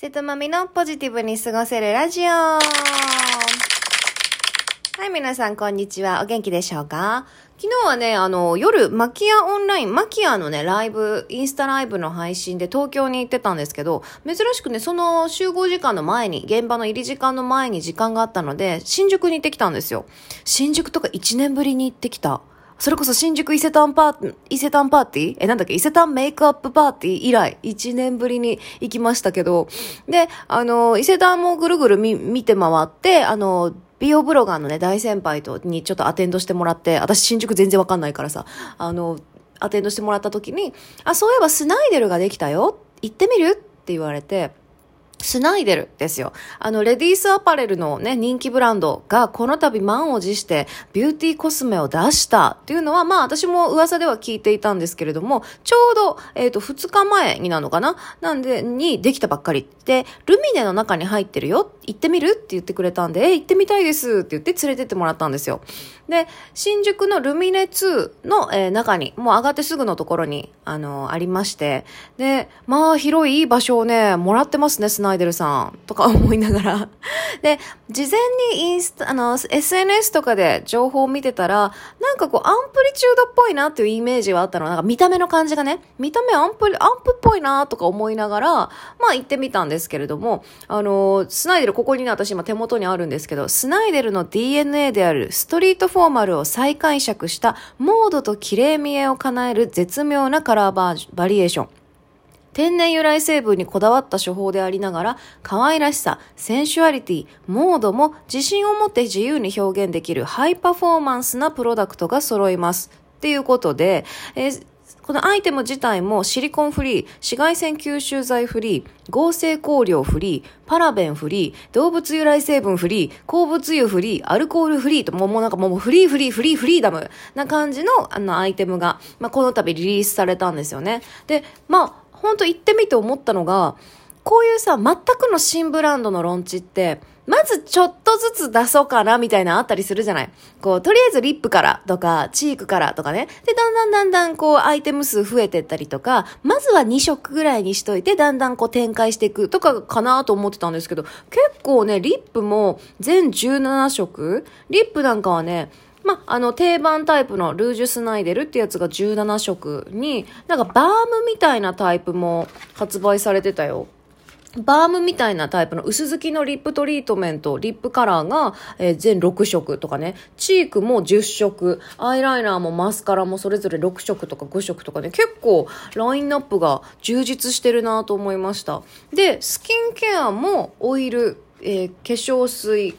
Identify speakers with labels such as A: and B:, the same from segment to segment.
A: 瀬戸まみのポジティブに過ごせるラジオはい、皆さん、こんにちは。お元気でしょうか？昨日はね、あの、夜、マキアオンライン、マキアのね、ライブ、インスタライブの配信で東京に行ってたんですけど、珍しくね、その集合時間の前に、現場の入り時間の前に時間があったので、新宿に行ってきたんですよ。新宿とか1年ぶりに行ってきた。それこそ新宿伊勢丹パー、伊勢丹パーティー？え、なんだっけ？伊勢丹メイクアップパーティー以来、1年ぶりに行きましたけど、で、あの、伊勢丹もぐるぐる見、見て回って、あの、美容ブロガーのね、大先輩と、にちょっとアテンドしてもらって、私新宿全然わかんないからさ、あの、アテンドしてもらった時に、あ、そういえばスナイデルができたよ。行ってみる？って言われて、スナイデルですよ。あの、レディースアパレルのね、人気ブランドがこの度満を持してビューティーコスメを出したっていうのは、まあ私も噂では聞いていたんですけれども、ちょうど、えっ、ー、と、2日前になのかな？なんで、にできたばっかり。で、ルミネの中に入ってるよ。行ってみるって言ってくれたんで、え、行ってみたいですって言って連れてってもらったんですよ。で、新宿のルミネ2の、えー、中に、もう上がってすぐのところに、あの、ありまして、で、まあ広い場所をね、もらってますね、スナイデルアイドルさん。とか思いながら。で、事前にインスタ、あの、SNS とかで情報を見てたら、なんかこう、アンプリチュードっぽいなっていうイメージはあったの。なんか見た目の感じがね、見た目アンプ、アンプっぽいなとか思いながら、まあ行ってみたんですけれども、あの、スナイデル、ここにね、私今手元にあるんですけど、スナイデルの DNA であるストリートフォーマルを再解釈したモードと綺麗見えを叶える絶妙なカラーバーバリエーション。天然由来成分にこだわった処方でありながら、可愛らしさ、センシュアリティ、モードも自信を持って自由に表現できるハイパフォーマンスなプロダクトが揃います。っていうことで、えーこのアイテム自体もシリコンフリー、紫外線吸収剤フリー、合成香料フリー、パラベンフリー、動物由来成分フリー、鉱物油フリー、アルコールフリーと、もうなんかもうフリーフリーフリーフリーダムな感じのあのアイテムが、まあ、この度リリースされたんですよね。で、まあ、ほんと行ってみて思ったのが、こういうさ、全くの新ブランドのロンチって、まずちょっとずつ出そうかな、みたいなあったりするじゃない。こう、とりあえずリップからとか、チークからとかね。で、だんだんだんだんこう、アイテム数増えてったりとか、まずは2色ぐらいにしといて、だんだんこう展開していくとかかなと思ってたんですけど、結構ね、リップも全17色？リップなんかはね、まあ、の、定番タイプのルージュスナイデルってやつが17色に、なんかバームみたいなタイプも発売されてたよ。バームみたいなタイプの薄付きのリップトリートメント、リップカラーが、えー、全6色とかね、チークも10色、アイライナーもマスカラもそれぞれ6色とか5色とかね、結構ラインナップが充実してるなと思いました。で、スキンケアもオイル、えー、化粧水、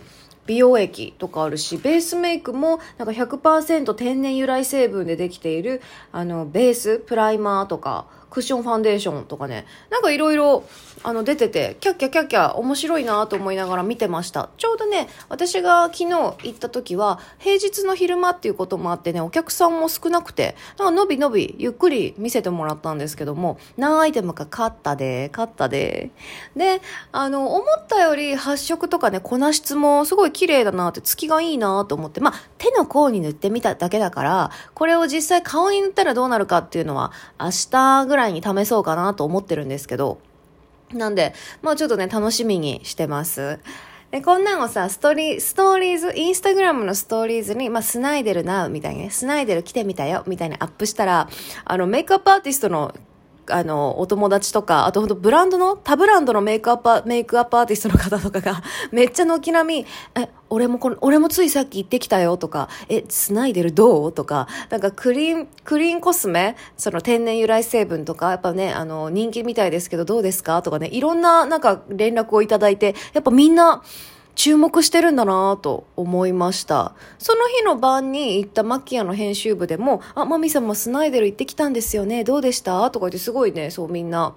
A: 美容液とかあるし、ベースメイクもなんか100%天然由来成分でできている、あの、ベース、プライマーとか、クッションファンデーションとかね、なんかいろいろ、あの、出てて、キャッキャキャッキャ面白いなと思いながら見てました。ちょうどね、私が昨日行った時は、平日の昼間っていうこともあってね、お客さんも少なくて、なんかのびのび、ゆっくり見せてもらったんですけども、何アイテムか買ったで、買ったで。で、あの、思ったより発色とかね、粉質もすごい綺麗だなって、月がいいなと思って、まあ、手の甲に塗ってみただけだから、これを実際顔に塗ったらどうなるかっていうのは、明日ぐらいに試そうかなと思ってるんですけど、なんで、もうちょっとね、楽しみにしてます。で、こんなんをさ、ストーリー、ストーリーズ、インスタグラムのストーリーズに、まあ、スナイデルな、みたいにね、スナイデル来てみたよ、みたいにアップしたら、あの、メイクアップアーティストのあの、お友達とか、あとほんとブランドの、他ブランドのメイクアップ、メイクアップアーティストの方とかが、めっちゃ軒並み、え、俺もこの、俺もついさっき行ってきたよとか、え、スナイデルどうとか、なんかクリーン、クリーンコスメ、その天然由来成分とか、やっぱね、あの、人気みたいですけどどうですかとかね、いろんななんか連絡をいただいて、やっぱみんな、注目してるんだなぁと思いました。その日の晩に行ったマキアの編集部でも、あ、マミさんもスナイデル行ってきたんですよね、どうでした？とか言ってすごいね、そうみんな、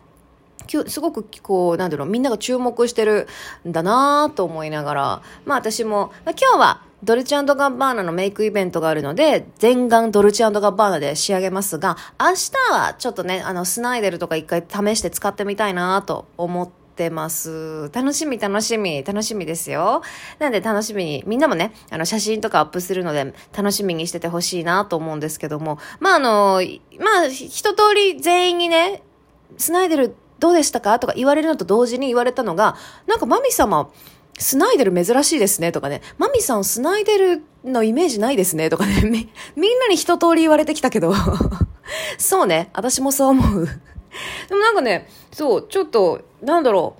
A: すごくこう、なんだろう、みんなが注目してるんだなと思いながら、まあ私も、まあ、今日はドルチャンドガッバーナのメイクイベントがあるので、全顔ドルチャンドガッバーナで仕上げますが、明日はちょっとね、あの、スナイデルとか一回試して使ってみたいなと思っててます。楽しみ楽しみ、楽しみですよ。なんで楽しみに、みんなもね、あの写真とかアップするので楽しみにしててほしいなと思うんですけども、まああの、まあ一通り全員にね、スナイデルどうでしたか？とか言われるのと同時に言われたのが、なんかマミ様、スナイデル珍しいですねとかね、マミさんスナイデルのイメージないですねとかね、み、みんなに一通り言われてきたけど、そうね、私もそう思う。でもなんかね、そう、ちょっと、なんだろ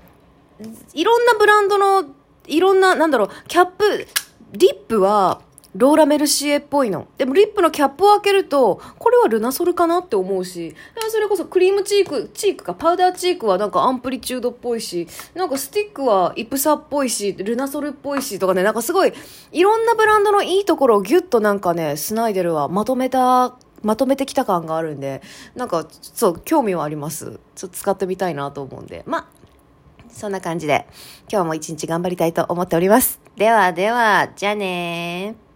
A: う、いろんなブランドの、いろんな、なんだろう、キャップ、リップは、ローラ・メルシエっぽいの。でもリップのキャップを開けると、これはルナソルかなって思うし、それこそクリームチーク、チークか、パウダーチークはなんかアンプリチュードっぽいし、なんかスティックはイプサっぽいし、ルナソルっぽいしとかね、なんかすごい、いろんなブランドのいいところをギュッとなんかね、スナイデルはまとめたまとめてきた感があるんで、なんか、そう、興味はあります。ちょっと使ってみたいなと思うんで。まそんな感じで、今日も一日頑張りたいと思っております。ではでは、じゃあねー。